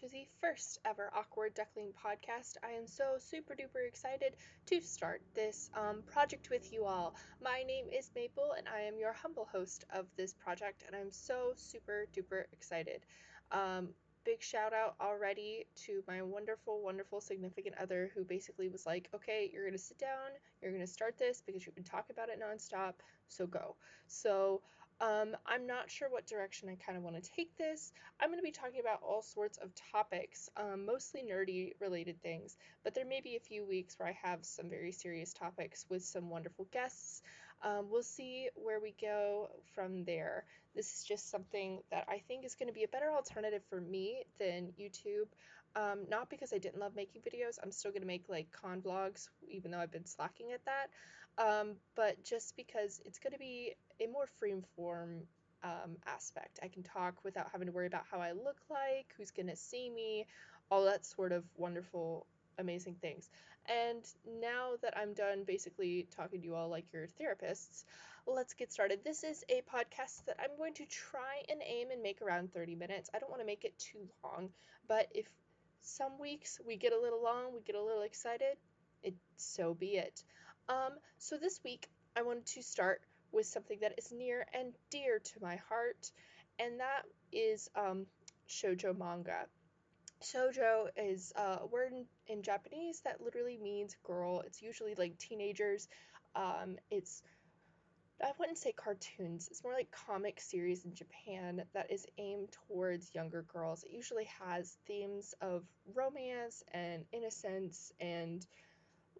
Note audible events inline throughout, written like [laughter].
to the first ever Awkward Duckling podcast. I am so super duper excited to start this um, project with you all. My name is Maple, and I am your humble host of this project, and I'm so super duper excited. Um, big shout out already to my wonderful, wonderful significant other who basically was like, okay, you're going to sit down, you're going to start this because you've been talking about it nonstop, so go. So, um, I'm not sure what direction I kind of want to take this. I'm going to be talking about all sorts of topics, um, mostly nerdy related things, but there may be a few weeks where I have some very serious topics with some wonderful guests. Um, we'll see where we go from there. This is just something that I think is going to be a better alternative for me than YouTube. Um, not because I didn't love making videos, I'm still going to make like con vlogs, even though I've been slacking at that. Um, but just because it's going to be a more free form um, aspect. I can talk without having to worry about how I look like, who's going to see me, all that sort of wonderful, amazing things. And now that I'm done basically talking to you all like your therapists, let's get started. This is a podcast that I'm going to try and aim and make around 30 minutes. I don't want to make it too long, but if some weeks we get a little long, we get a little excited, it so be it. Um, so this week I wanted to start with something that is near and dear to my heart, and that is um, shoujo manga. Shoujo is a word in, in, Japanese that literally means girl. It's usually like teenagers. Um, it's I wouldn't say cartoons. It's more like comic series in Japan that is aimed towards younger girls. It usually has themes of romance and innocence and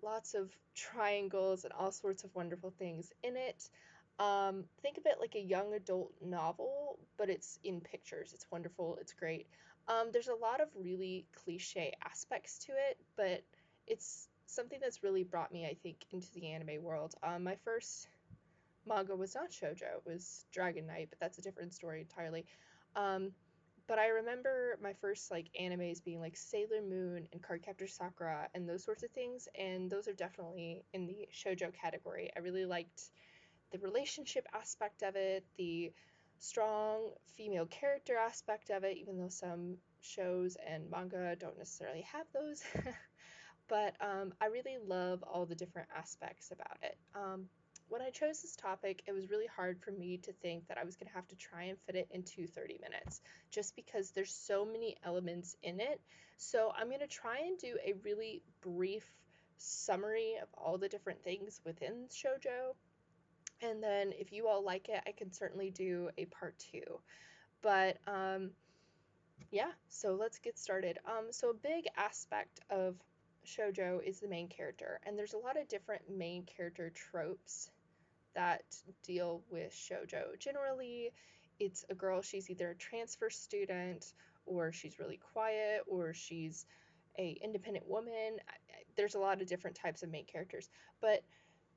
lots of triangles and all sorts of wonderful things in it. Um, think of it like a young adult novel, but it's in pictures. It's wonderful. It's great. Um, there's a lot of really cliche aspects to it, but it's something that's really brought me, I think, into the anime world. Um, my first manga was not shoujo; it was Dragon Knight, but that's a different story entirely. Um, but I remember my first like animes being like Sailor Moon and Cardcaptor Sakura and those sorts of things, and those are definitely in the shoujo category. I really liked the relationship aspect of it, the strong female character aspect of it, even though some shows and manga don't necessarily have those. [laughs] but um, I really love all the different aspects about it. Um, when I chose this topic, it was really hard for me to think that I was going to have to try and fit it into 30 minutes just because there's so many elements in it. So I'm going to try and do a really brief summary of all the different things within shojo and then if you all like it, I can certainly do a part two. But um, yeah, so let's get started. Um, so a big aspect of shojo is the main character, and there's a lot of different main character tropes that deal with shojo. Generally, it's a girl, she's either a transfer student, or she's really quiet, or she's a independent woman. There's a lot of different types of main characters, but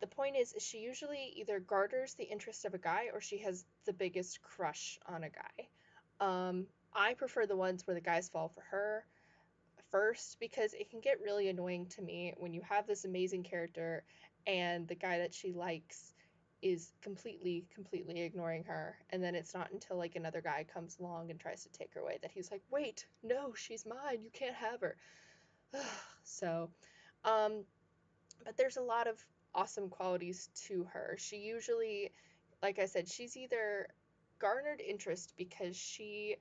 the point is, she usually either garters the interest of a guy or she has the biggest crush on a guy. Um, I prefer the ones where the guys fall for her first because it can get really annoying to me when you have this amazing character and the guy that she likes is completely completely ignoring her and then it's not until like another guy comes along and tries to take her away that he's like wait no she's mine you can't have her [sighs] so um but there's a lot of awesome qualities to her. She usually, like I said, she's either garnered interest because she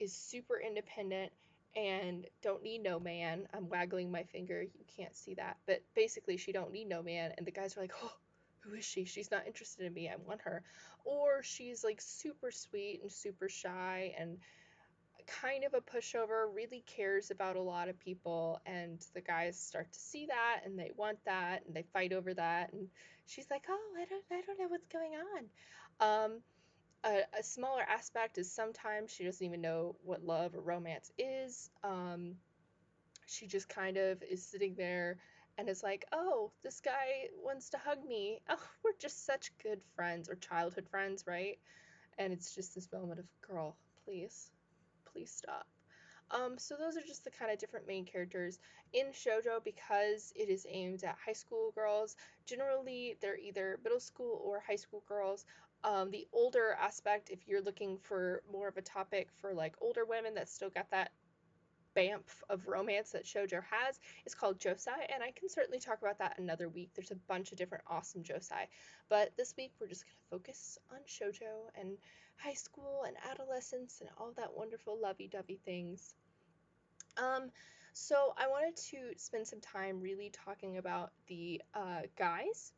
is super independent and don't need no man. I'm waggling my finger. You can't see that. But basically, she don't need no man. And the guys are like, [laughs] oh, who is she? She's not interested in me. I want her. Or she's like super sweet and super shy and kind of a pushover, really cares about a lot of people, and the guys start to see that and they want that and they fight over that, and she's like, "Oh, I don't, I don't know what's going on." Um, a, a smaller aspect is sometimes she doesn't even know what love or romance is. Um, she just kind of is sitting there and is like, "Oh, this guy wants to hug me. [laughs] Oh, we're just such good friends or childhood friends, right?" And it's just this moment of, "Girl, please." please stop. Um, so those are just the kind of different main characters in shojo because it is aimed at high school girls. Generally, they're either middle school or high school girls. Um, the older aspect, if you're looking for more of a topic for like older women that still got that BAMF of romance that shoujo has is called josei, and I can certainly talk about that another week. There's a bunch of different awesome josei, but this week we're just going to focus on shoujo and high school and adolescence and all that wonderful lovey-dovey things. Um, so I wanted to spend some time really talking about the uh, guys,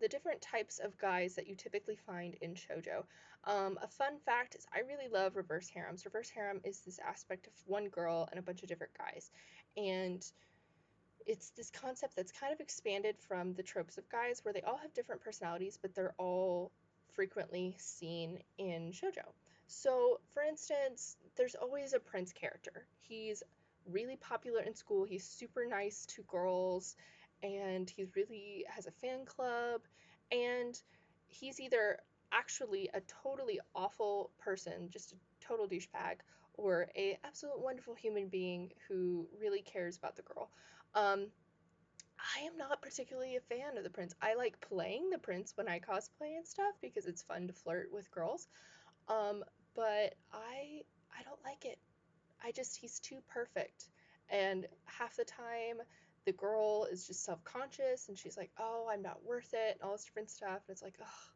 the different types of guys that you typically find in shoujo. Um, a fun fact is I really love reverse harems. Reverse harem is this aspect of one girl and a bunch of different guys, and it's this concept that's kind of expanded from the tropes of guys where they all have different personalities, but they're all frequently seen in shoujo. So, for instance, there's always a prince character. He's really popular in school. He's super nice to girls and he really has a fan club and he's either actually a totally awful person, just a total douchebag, or a absolute wonderful human being who really cares about the girl. Um, I am not particularly a fan of the prince. I like playing the prince when I cosplay and stuff because it's fun to flirt with girls. Um, but I I don't like it. I just, he's too perfect. And half the time, the girl is just self conscious and she's like, oh, I'm not worth it, and all this different stuff. And it's like, oh,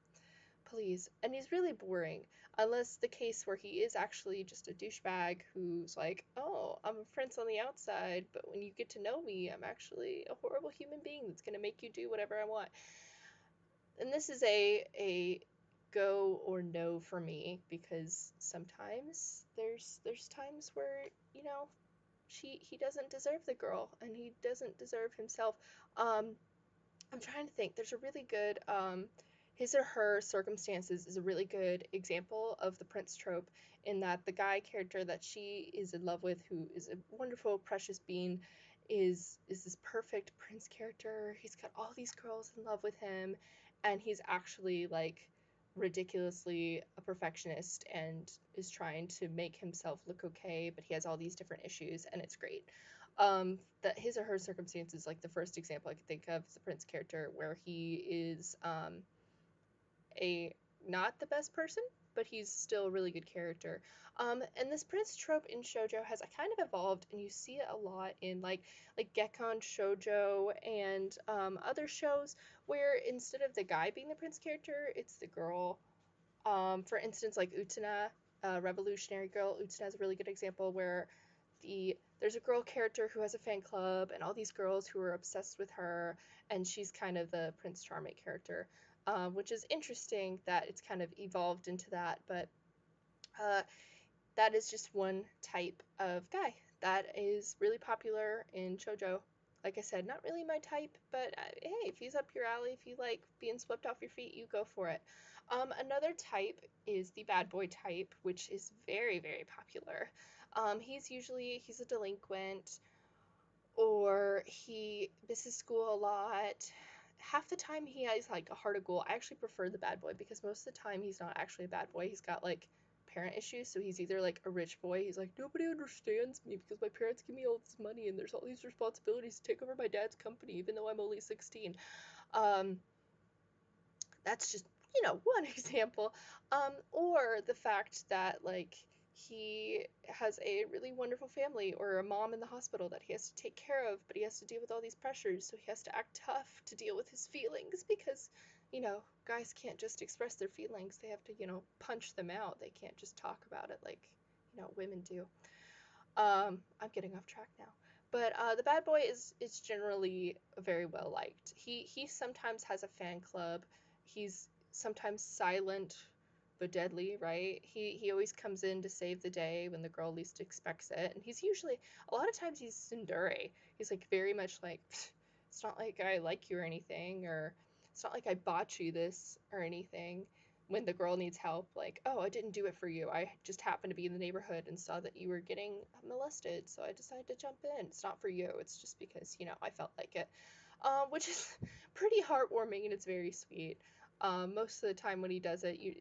please. And he's really boring, unless the case where he is actually just a douchebag who's like, oh, I'm a prince on the outside, but when you get to know me, I'm actually a horrible human being that's going to make you do whatever I want. And this is a, a go or no for me because sometimes there's there's times where you know she he doesn't deserve the girl and he doesn't deserve himself um i'm trying to think there's a really good um his or her circumstances is a really good example of the prince trope in that the guy character that she is in love with who is a wonderful precious being is is this perfect prince character he's got all these girls in love with him and he's actually like ridiculously a perfectionist and is trying to make himself look okay, but he has all these different issues, and it's great. Um, that his or her circumstances, like the first example I could think of, is the Prince character, where he is um, a not the best person, but he's still a really good character. Um, and this prince trope in shojo has kind of evolved, and you see it a lot in like like Gekkan Shoujo and um, other shows where instead of the guy being the prince character, it's the girl. Um, for instance, like Utena, uh, Revolutionary Girl. Utena is a really good example where the there's a girl character who has a fan club and all these girls who are obsessed with her, and she's kind of the Prince Charming character um, which is interesting that it's kind of evolved into that. But uh, that is just one type of guy that is really popular in shojo. Like I said, not really my type, but uh, hey, if he's up your alley, if you like being swept off your feet, you go for it. Um, another type is the bad boy type, which is very, very popular. Um, he's usually he's a delinquent, or he misses school a lot half the time he has like a heart of gold. I actually prefer the bad boy because most of the time he's not actually a bad boy. He's got like parent issues, so he's either like a rich boy. He's like nobody understands me because my parents give me all this money and there's all these responsibilities to take over my dad's company even though I'm only 16. Um, that's just you know [laughs] one [laughs] example. Um, or the fact that like he has a really wonderful family or a mom in the hospital that he has to take care of, but he has to deal with all these pressures, so he has to act tough to deal with his feelings because, you know, guys can't just express their feelings. They have to, you know, punch them out. They can't just talk about it like, you know, women do. Um, I'm getting off track now. But uh, the bad boy is is generally very well liked. He he sometimes has a fan club. He's sometimes silent but deadly, right? He he always comes in to save the day when the girl least expects it, and he's usually a lot of times he's tsundere. He's like very much like it's not like I like you or anything, or it's not like I bought you this or anything. When the girl needs help, like, oh, I didn't do it for you. I just happened to be in the neighborhood and saw that you were getting molested, so I decided to jump in. It's not for you. It's just because you know I felt like it, um, which is [laughs] pretty heartwarming and it's very sweet. Um, most of the time when he does it, you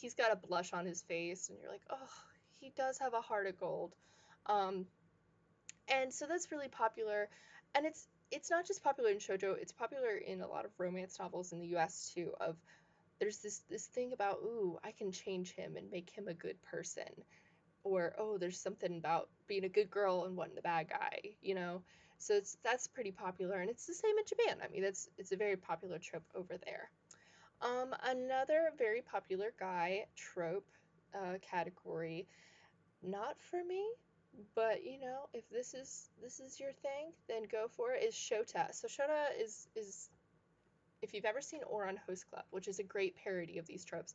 he's got a blush on his face, and you're like, oh, he does have a heart of gold. Um, and so that's really popular, and it's it's not just popular in shojo; it's popular in a lot of romance novels in the U.S. too. Of there's this this thing about ooh, I can change him and make him a good person, or oh, there's something about being a good girl and wanting the bad guy, you know. So it's that's pretty popular, and it's the same in Japan. I mean, it's it's a very popular trope over there. Um, another very popular guy trope uh, category, not for me, but you know, if this is this is your thing, then go for it. Is Shota. So Shota is is if you've ever seen Ouran Host Club, which is a great parody of these tropes,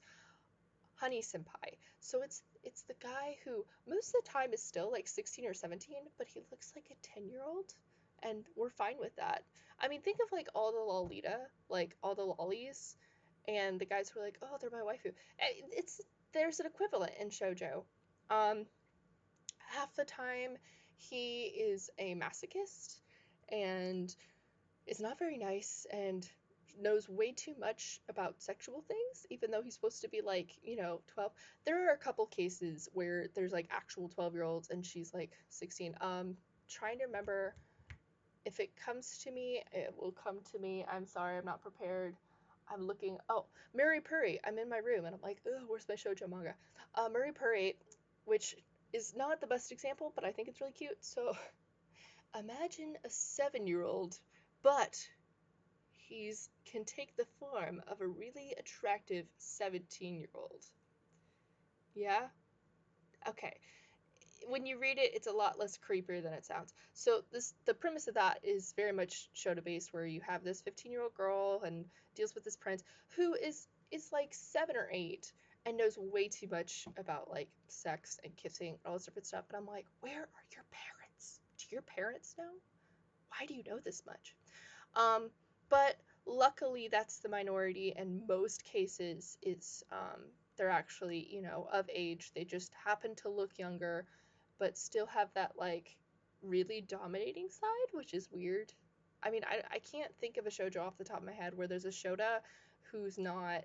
Honey Senpai. So it's it's the guy who most of the time is still like 16 or 17, but he looks like a 10 year old, and we're fine with that. I mean, think of like all the Lolita, like all the lollies, and the guys who are like, oh, they're my waifu. Eh, it's there's an equivalent in shojo. Um, half the time he is a masochist and is not very nice and knows way too much about sexual things, even though he's supposed to be like, you know, 12. There are a couple cases where there's like actual 12 year olds and she's like 16. Um, trying to remember if it comes to me, it will come to me. I'm sorry, I'm not prepared. I'm looking. Oh, Mary Puri. I'm in my room and I'm like, oh, where's my shoujo manga? Uh, Mary Puri, which is not the best example, but I think it's really cute. So [laughs] imagine a seven year old, but he's can take the form of a really attractive 17 year old. Yeah? Okay. When you read it, it's a lot less creepier than it sounds. So this the premise of that is very much Shota based, where you have this 15 year old girl and deals with this prince who is is like seven or eight and knows way too much about like sex and kissing and all this different stuff. And I'm like, where are your parents? Do your parents know? Why do you know this much? Um, but luckily that's the minority and most cases it's um, they're actually you know of age they just happen to look younger but still have that like really dominating side which is weird i mean i, I can't think of a shoujo off the top of my head where there's a shota who's not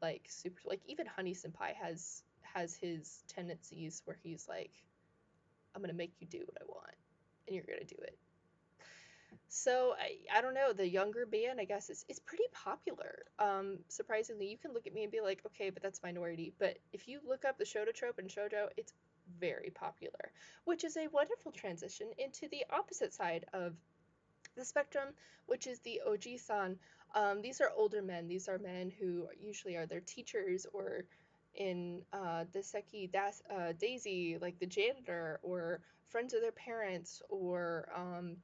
like super like even honey senpai has has his tendencies where he's like i'm gonna make you do what i want and you're gonna do it so I, I don't know the younger band I guess is, is pretty popular. Um, surprisingly, you can look at me and be like, okay, but that's minority. But if you look up the Shota trope and shoujo, it's very popular, which is a wonderful transition into the opposite side of the spectrum, which is the oji-san. Um, these are older men. These are men who usually are their teachers or in uh, the Seki das, uh, Daisy, like the janitor, or friends of their parents, or um,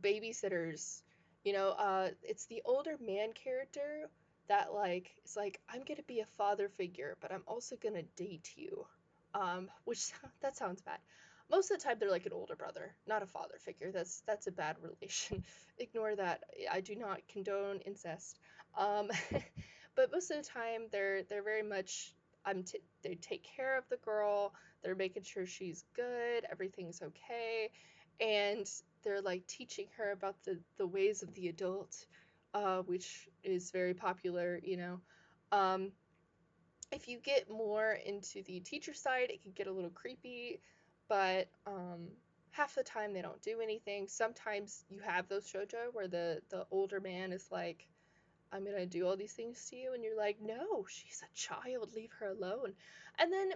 babysitters. You know, uh, it's the older man character that like is like I'm gonna be a father figure, but I'm also gonna date you. Um, which [laughs] that sounds bad. Most of the time they're like an older brother, not a father figure. That's that's a bad [laughs] relation. Ignore that. I do not condone incest. Um, [laughs] but most of the time they're they're very much I'm t- they take care of the girl. They're making sure she's good, everything's okay, and they're like teaching her about the the ways of the adult, uh, which is very popular. You know, um, if you get more into the teacher side, it can get a little creepy, but um, half the time they don't do anything. Sometimes you have those shojo where the the older man is like, I'm gonna do all these things to you, and you're like, no, she's a child, leave her alone. And then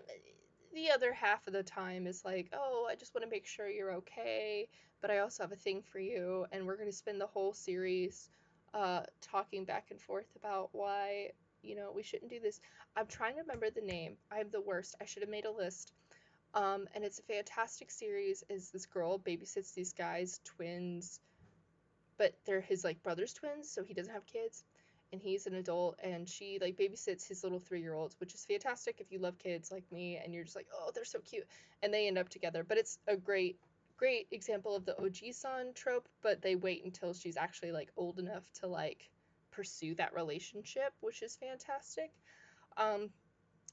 the other half of the time is like, oh, I just want to make sure you're okay, but I also have a thing for you, and we're to spend the whole series uh, talking back and forth about why, you know, we shouldn't do this. I'm trying to remember the name. I'm the worst. I should have made a list. Um, and it's a fantastic series. Is this girl babysits these guys, twins, but they're his like brother's twins, so he doesn't have kids and he's an adult and she like babysits his little three year olds which is fantastic if you love kids like me and you're just like oh they're so cute and they end up together but it's a great great example of the oji-san trope but they wait until she's actually like old enough to like pursue that relationship which is fantastic. Um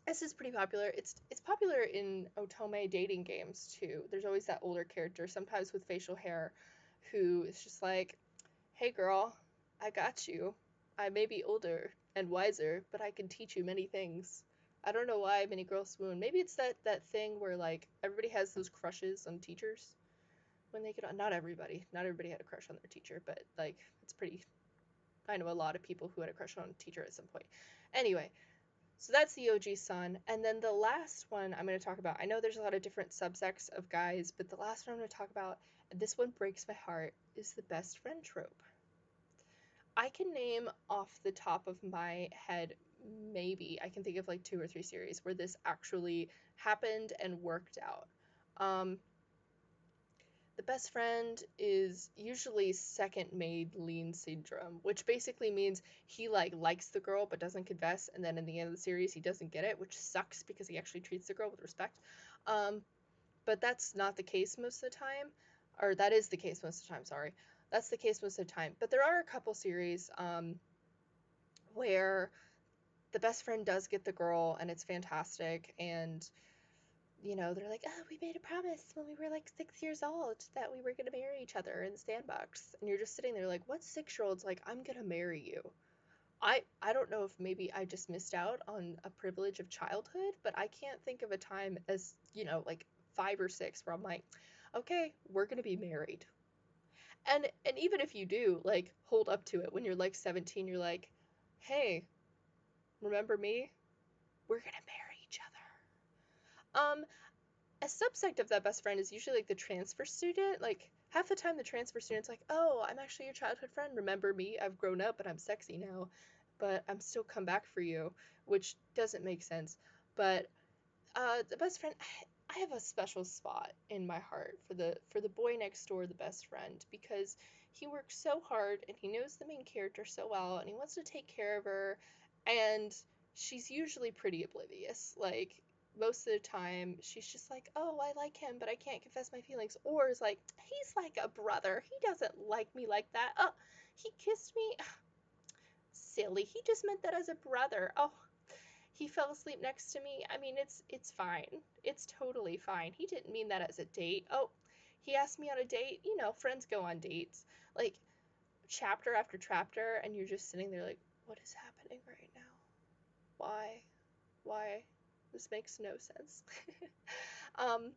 this is pretty popular. It's it's popular in otome dating games too. There's always that older character sometimes with facial hair who is just like hey girl i got you. I may be older and wiser, but I can teach you many things. I don't know why many girls swoon. Maybe it's that that thing where like everybody has those crushes on teachers when they get on. Not everybody. Not everybody had a crush on their teacher, but like it's pretty. I know a lot of people who had a crush on a teacher at some point. Anyway, So that's the oji-san. And then the last one I'm going to talk about, I know there's a lot of different subsects of guys, but the last one I'm going to talk about, and this one breaks my heart, is the best friend trope. I can name off the top of my head, maybe, I can think of like two or three series where this actually happened and worked out. Um, the best friend is usually second male lead syndrome, which basically means he like likes the girl but doesn't confess, and then in the end of the series he doesn't get it, which sucks because he actually treats the girl with respect. Um, but that's not the case most of the time, or that is the case most of the time. Sorry, that's the case most of the time. But there are a couple series um, where the best friend does get the girl, and it's fantastic, and you know, they're like, oh, we made a promise when we were like six years old that we were going to marry each other in sandbox. And you're just sitting there like, what six year old's like, I'm going to marry you? I, I don't know if maybe I just missed out on a privilege of childhood, but I can't think of a time as, you know, like five or six where I'm like, okay, we're going to be married. And and even if you do, like hold up to it when you're like 17, you're like, "Hey, remember me? We're going to marry each other." Um, a subsect of that best friend is usually like the transfer student. Like half the time, the transfer student's like, "Oh, I'm actually your childhood friend. Remember me? I've grown up and I'm sexy now, but I'm still come back for you," which doesn't make sense. But uh, the best friend, I have a special spot in my heart for the for the boy next door, the best friend, because he works so hard and he knows the main character so well and he wants to take care of her and she's usually pretty oblivious. Like most of the time she's just like, "Oh, I like him, but I can't confess my feelings." Or is like, "He's like a brother. He doesn't like me like that." Oh, he kissed me. [sighs] Silly. He just meant that as a brother. Oh, he fell asleep next to me. I mean, it's it's fine. It's totally fine. He didn't mean that as a date. Oh, he asked me on a date. You know, friends go on dates. Like chapter after chapter and you're just sitting there like, "What is happening right now? Why? Why?" This makes no sense. [laughs] um,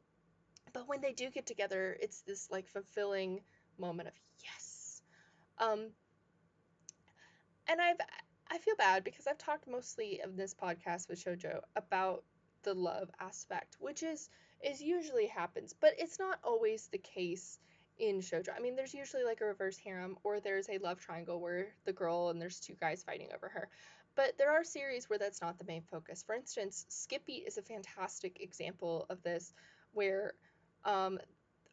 but when they do get together, it's this like fulfilling moment of yes. Um, and I've I feel bad because I've talked mostly of this podcast with Shoujo about the love aspect, which is is usually happens, but it's not always the case in shoujo. I mean, there's usually like a reverse harem or there's a love triangle where the girl and there's two guys fighting over her. But there are series where that's not the main focus. For instance, Skip Beat is a fantastic example of this, where um,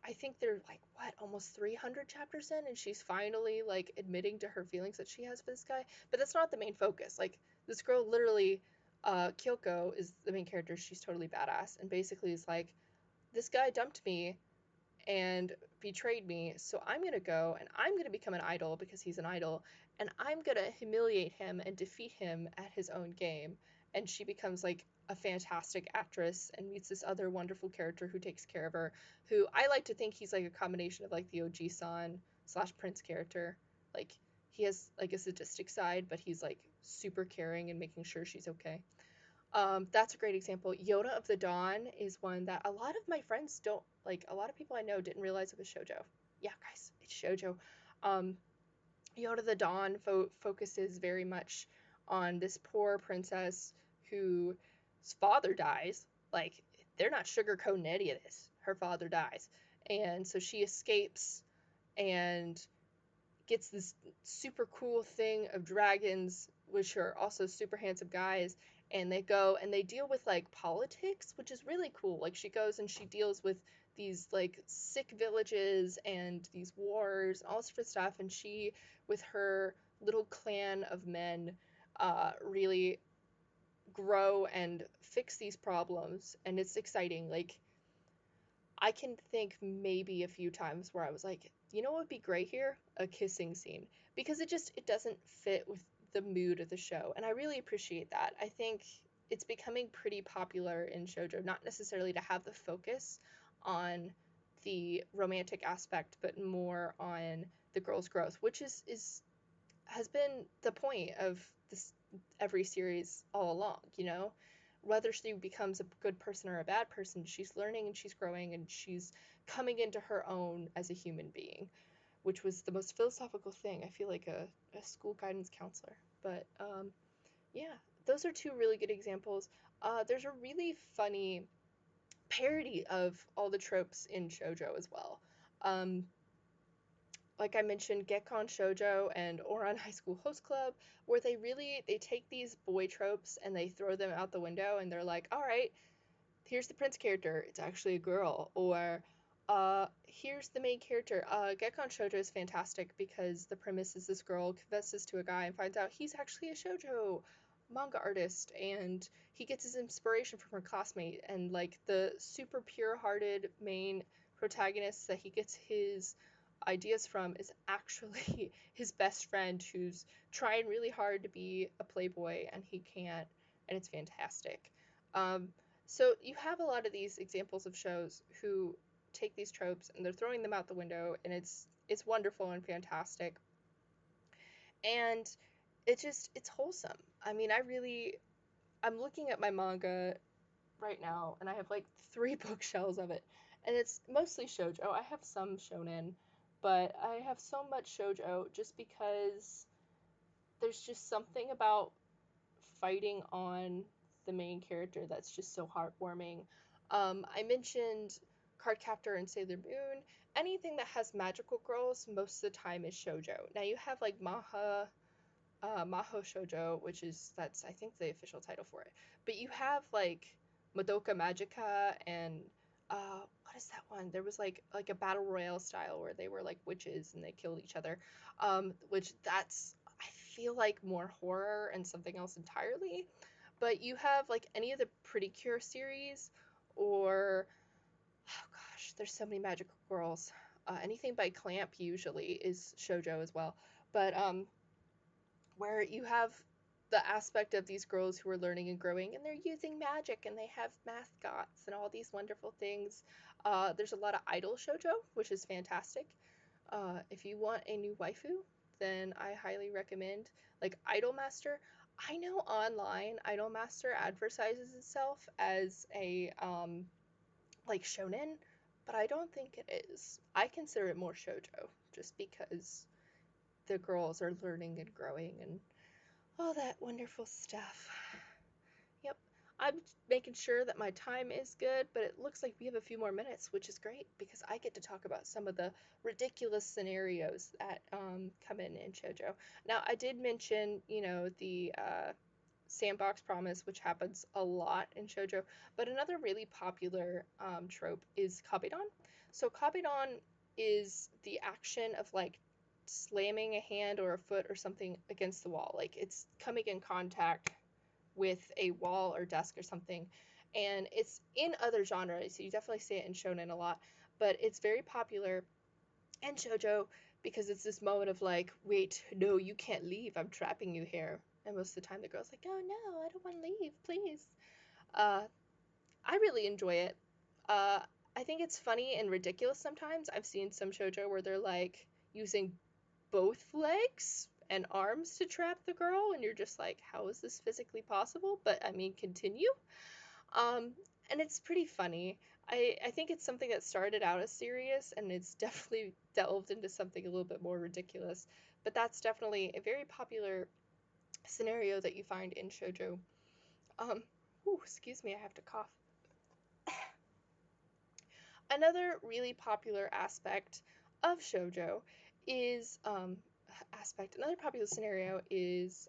I think they're like what almost 300 chapters in, and she's finally like admitting to her feelings that she has for this guy. But that's not the main focus. Like this girl literally, uh, Kyoko is the main character. She's totally badass, and basically is like, this guy dumped me and betrayed me, so I'm gonna go and I'm gonna become an idol because he's an idol, and I'm gonna humiliate him and defeat him at his own game. And she becomes like a fantastic actress and meets this other wonderful character who takes care of her. Who I like to think he's like a combination of like the oji-san slash Prince character. Like he has like a sadistic side, but he's like super caring and making sure she's okay. Um, that's a great example. Yona of the Dawn is one that a lot of my friends don't like. A lot of people I know didn't realize it was shojo. Yeah, guys, it's shojo. Um, Yona the Dawn fo- focuses very much on this poor princess whose father dies. Like, they're not sugarcoating any of this. Her father dies. And so she escapes and gets this super cool thing of dragons, which are also super handsome guys. And they go and they deal with like politics, which is really cool. Like, she goes and she deals with these like sick villages and these wars, all sorts of stuff. And she, with her little clan of men, uh, really grow and fix these problems. And it's exciting. Like, I can think maybe a few times where I was like, you know what would be great here? A kissing scene. Because it just it doesn't fit with the mood of the show. And I really appreciate that. I think it's becoming pretty popular in shoujo, not necessarily to have the focus on the romantic aspect, but more on the girl's growth, which is is has been the point of this every series all along. You know, whether she becomes a good person or a bad person, she's learning and she's growing and she's coming into her own as a human being, which was the most philosophical thing. I feel like a, a school guidance counselor, but um, yeah, those are two really good examples. Uh, there's a really funny parody of all the tropes in shojo as well. Um, like I mentioned, Gekkan Shoujo and Ouran [laughs] High School Host Club, where they really they take these boy tropes and they throw them out the window and they're like, all right, here's the prince character, it's actually a girl, or uh, here's the main character. Uh, Shoujo is fantastic because the premise is this girl confesses to a guy and finds out he's actually a shoujo manga artist and he gets his inspiration from her classmate and like the super pure-hearted main protagonist that he gets his ideas from is actually [laughs] his best friend who's trying really hard to be a playboy and he can't and it's fantastic. Um, so you have a lot of these examples of shows who take these tropes and they're throwing them out the window and it's it's wonderful and fantastic. And it just it's wholesome i mean i really i'm looking at my manga right now and i have like [laughs] three bookshelves of it and it's mostly shojo i have some shonen but i have so much shojo just because there's just something about fighting on the main character that's just so heartwarming um, i mentioned Cardcaptor and Sailor Moon. Anything that has magical girls most of the time is shojo. Now you have like Maha uh, Maho Shoujo, which is that's I think the official title for it. But you have like Madoka Magica and uh, what is that one? There was like like a battle royale style where they were like witches and they killed each other. Um, which that's I feel like more horror and something else entirely. But you have like any of the Pretty Cure series or oh gosh, there's so many magical girls. Uh, anything by Clamp usually is shojo as well. But um, where you have the aspect of these girls who are learning and growing and they're using magic and they have mascots and all these wonderful things. Uh, there's a lot of idol shojo, which is fantastic. Uh, if you want a new waifu, then I highly recommend like idol master I know online idol master advertises itself as a um, like shonen, but I don't think it is. I consider it more shojo just because the girls are learning and growing and all that wonderful stuff. Yep, I'm making sure that my time is good, but it looks like we have a few more minutes, which is great because I get to talk about some of the ridiculous scenarios that um, come in in shojo. Now, I did mention, you know, the uh, sandbox promise, which happens a lot in shojo. But another really popular um, trope is kabedon. So kabedon is the action of like slamming a hand or a foot or something against the wall. Like it's coming in contact with a wall or desk or something. And it's in other genres. You definitely see it in shonen a lot. But it's very popular in shojo because it's this moment of like, wait, no, you can't leave. I'm trapping you here. And most of the time, the girl's like, "Oh no, I don't want to leave, please." Uh, I really enjoy it. Uh, I think it's funny and ridiculous sometimes. I've seen some shojo where they're like using both legs and arms to trap the girl, and you're just like, "How is this physically possible?" But I mean, continue. Um, and it's pretty funny. I, I think it's something that started out as serious and it's [laughs] definitely delved into something a little bit more ridiculous. But that's definitely a very popular scenario that you find in shojo. Um, excuse me, I have to cough. [coughs] Another really popular aspect of shojo is um, aspect. Another popular scenario is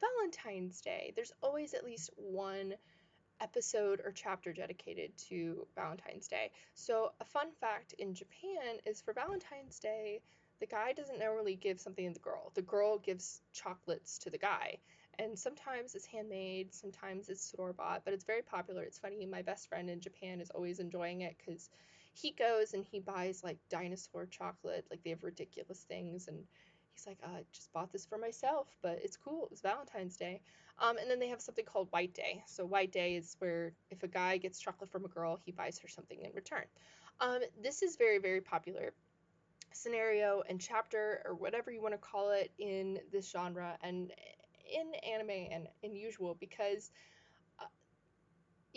Valentine's Day. There's always at least one episode or chapter dedicated to Valentine's Day. So, a fun fact in Japan is for Valentine's Day, the guy doesn't normally give something to the girl. The girl gives chocolates to the guy. And sometimes it's handmade, sometimes it's store bought, but it's very popular. It's funny, my best friend in Japan is always enjoying it because he goes and he buys like dinosaur chocolate, like they have ridiculous things. And he's like, I just bought this for myself, but it's cool. It was Valentine's Day. Um, and then they have something called White Day. So, White Day is where if a guy gets chocolate from a girl, he buys her something in return. Um, this is very, very popular scenario and chapter or whatever you want to call it in this genre and in anime and unusual because uh,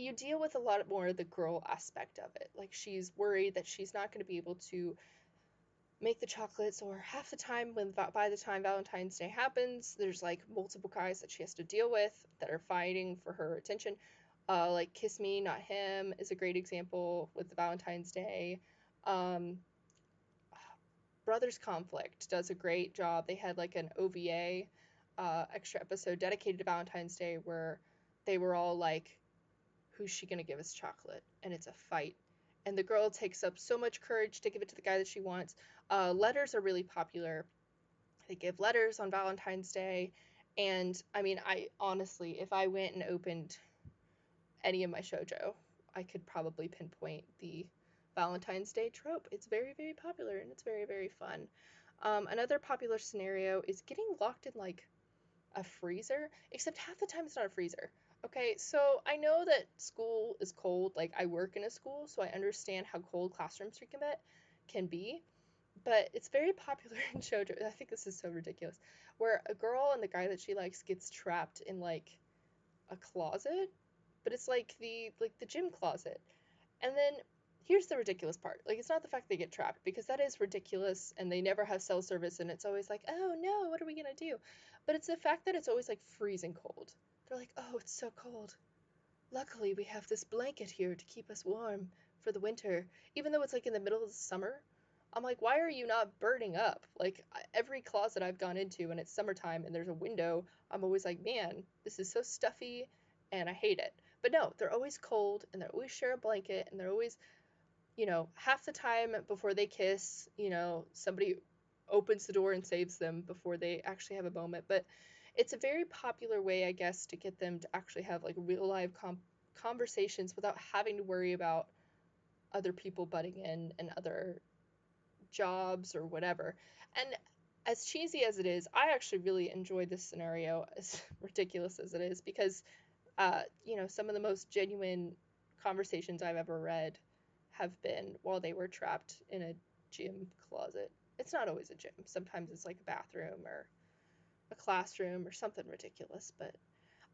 you deal with a lot more of the girl aspect of it. Like she's worried that she's not going to be able to make the chocolates or half the time when by the time Valentine's Day happens there's like multiple guys that she has to deal with that are fighting for her attention. Uh, like Kiss Me Not Him is a great example with the Valentine's Day. Um, Brothers Conflict does a great job. They had like an OVA uh, extra episode dedicated to Valentine's Day where they were all like who's she going to give us chocolate and it's a fight and the girl takes up so much courage to give it to the guy that she wants. Uh, letters are really popular. They give letters on Valentine's Day, and I mean, I honestly, if I went and opened any of my shojo, I could probably pinpoint the Valentine's Day trope. It's very, very popular and it's very, very fun. Um, another popular scenario is getting locked in like a freezer, except half the time it's not a freezer. Okay, so I know that school is cold. Like I work in a school, so I understand how cold classrooms can be. But it's very [laughs] popular in shoujo. I think this is so ridiculous. Where a girl and the guy that she likes gets trapped in like a closet, but it's like the like the gym closet. And then here's the ridiculous part. Like it's not the fact they get trapped because that is ridiculous and they never have cell service and it's always like, "Oh no, what are we going to do?" But it's the fact that it's always like freezing cold. They're like, oh, it's so cold. Luckily, we have this blanket here to keep us warm for the winter, even though it's like in the middle of the summer. I'm like, why are you not burning up? Like every closet I've gone into and it's summertime and there's a window, I'm always like, man, this is so stuffy and I hate it. But no, they're always cold and they're always share a blanket and they're always, you know, half the time before they kiss, you know, somebody opens the door and saves them before they actually have a moment. But it's a very popular way, I guess, to get them to actually have like real live com- conversations without having to worry about other people butting in and other jobs or whatever. And as cheesy as it is, I actually really enjoy this scenario, [laughs] as ridiculous as it is, because, uh, you know, some of the most genuine conversations I've ever read have been while they were trapped in a gym closet. It's not always a gym, sometimes it's like a bathroom or a classroom or something ridiculous, but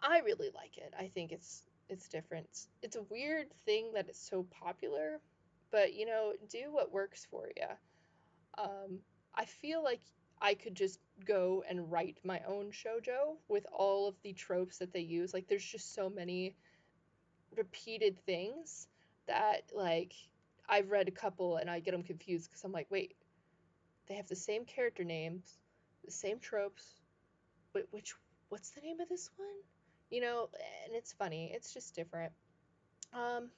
I really like it. I think it's it's different. It's a weird thing that it's so popular, but you know, do what works for you. Um, I feel like I could just go and write my own shojo with all of the tropes that they use. Like, there's just so many repeated things that, like, I've read a couple and I get them confused because I'm like, wait, they have the same character names, the same tropes, which what's the name of this one? You know, and it's funny. It's just different. Um,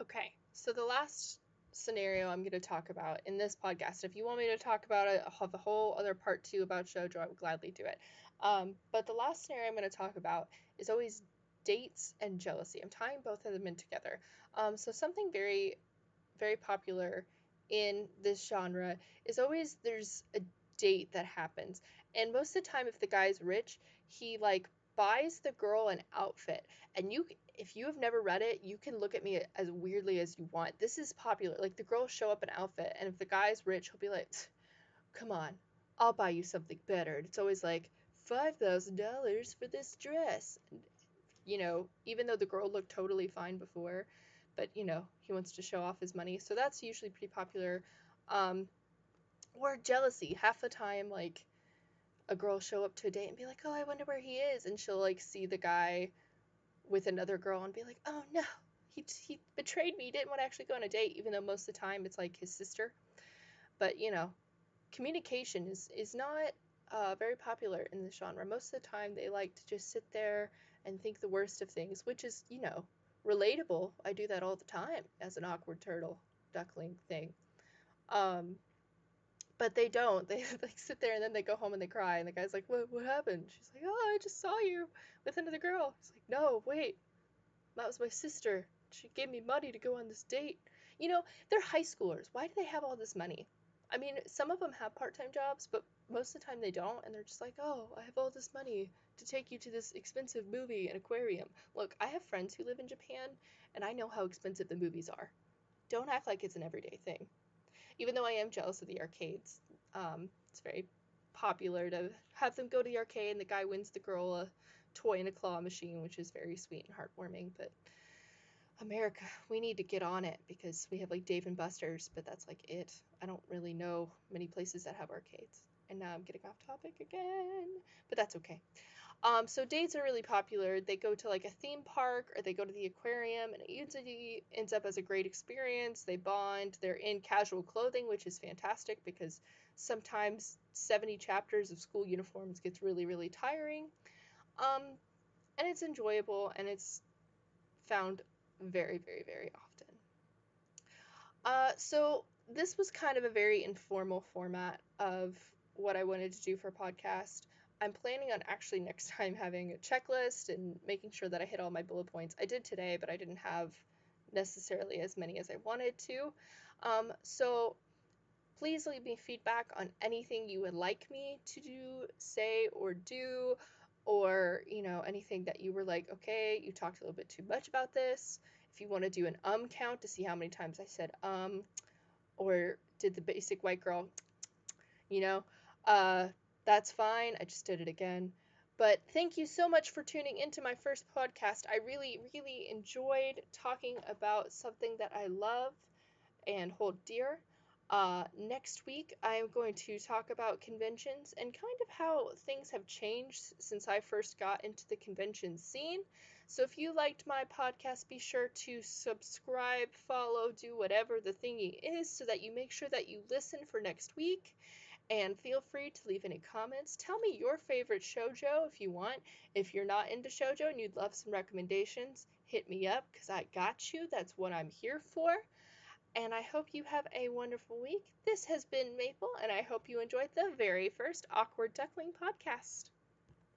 okay. So the last scenario I'm going to talk about in this podcast. If you want me to talk about it, I'll have a whole other part two about shoujo. I would gladly do it. Um, but the last scenario I'm going to talk about is always dates and jealousy. I'm tying both of them in together. Um, so something very, very popular in this genre is always there's a date that happens and most of the time, if the guy's rich, he like buys the girl an outfit. And you, if you have never read it, you can look at me as weirdly as you want. This is popular. Like the girls show up an outfit, and if the guy's rich, he'll be like, "Come on, I'll buy you something better." And it's always like five thousand dollars for this dress. You know, even though the girl looked totally fine before, but you know, he wants to show off his money. So that's usually pretty popular. Um, or jealousy. Half the time, like a girl show up to a date and be like, "Oh, I wonder where he is," and she'll like see the guy with another girl and be like, "Oh no, he he betrayed me. He didn't want to actually go on a date," even though most of the time it's like his sister. But you know, communication is is not uh, very popular in this genre. Most of the time, they like to just sit there and think the worst of things, which is you know relatable. I do that all the time as an awkward turtle duckling thing. Um, but they don't. [laughs] They like sit there and then they go home and they cry. And the guy's like, "What? What happened?" She's like, "Oh, I just saw you with another girl." He's like, "No, wait, that was my sister. She gave me money to go on this date." You know, they're high schoolers. Why do they have all this money? I mean, some of them have part-time jobs, but most of the time they don't, and they're just like, "Oh, I have all this money to take you to this expensive movie and aquarium." Look, I have friends who live in Japan, and I know how expensive the movies are. Don't act like it's an everyday thing even though I am jealous of the arcades. Um, it's very popular to have them go to the arcade and the guy wins the girl a toy and a claw machine, which is very sweet and heartwarming. But America, we need to get on it because we have like Dave and Buster's, but that's like it. I don't really know many places that have arcades. And now I'm getting off topic again, but that's okay. Um, so dates are really popular. They go to like a theme park or they go to the aquarium, and it usually ends up as a great experience. They bond. They're in casual clothing, which is fantastic because sometimes 70 chapters of school uniforms gets really, really tiring. Um, and it's enjoyable and it's found very, very, very often. Uh, so this was kind of a very informal format of what I wanted to do for podcast. I'm planning on actually next [laughs] time having a checklist and making sure that I hit all my bullet points. I did today, but I didn't have necessarily as many as I wanted to. Um, so please leave me feedback on anything you would like me to do, say, or do, or you know anything that you were like, okay, you talked a little bit too much about this. If you want to do an um count to see how many times I said um, or did the basic white girl, you know, uh, that's fine. I just did it again. But thank you so much for tuning into my first podcast. I really, really enjoyed talking about something that I love and hold dear. Uh, next week, I am going to talk about conventions and kind of how things have changed since I first got into the convention scene. So if you liked my podcast, be sure to subscribe, follow, do whatever the thingy is so that you make sure that you listen for next week. And feel free to leave any comments. Tell me your favorite shojo if you want. If you're not into shojo and you'd love some recommendations, hit me up because I got you. That's what I'm here for and I hope you have a wonderful week. This has been Maple, and I hope you enjoyed the very first Awkward Duckling podcast.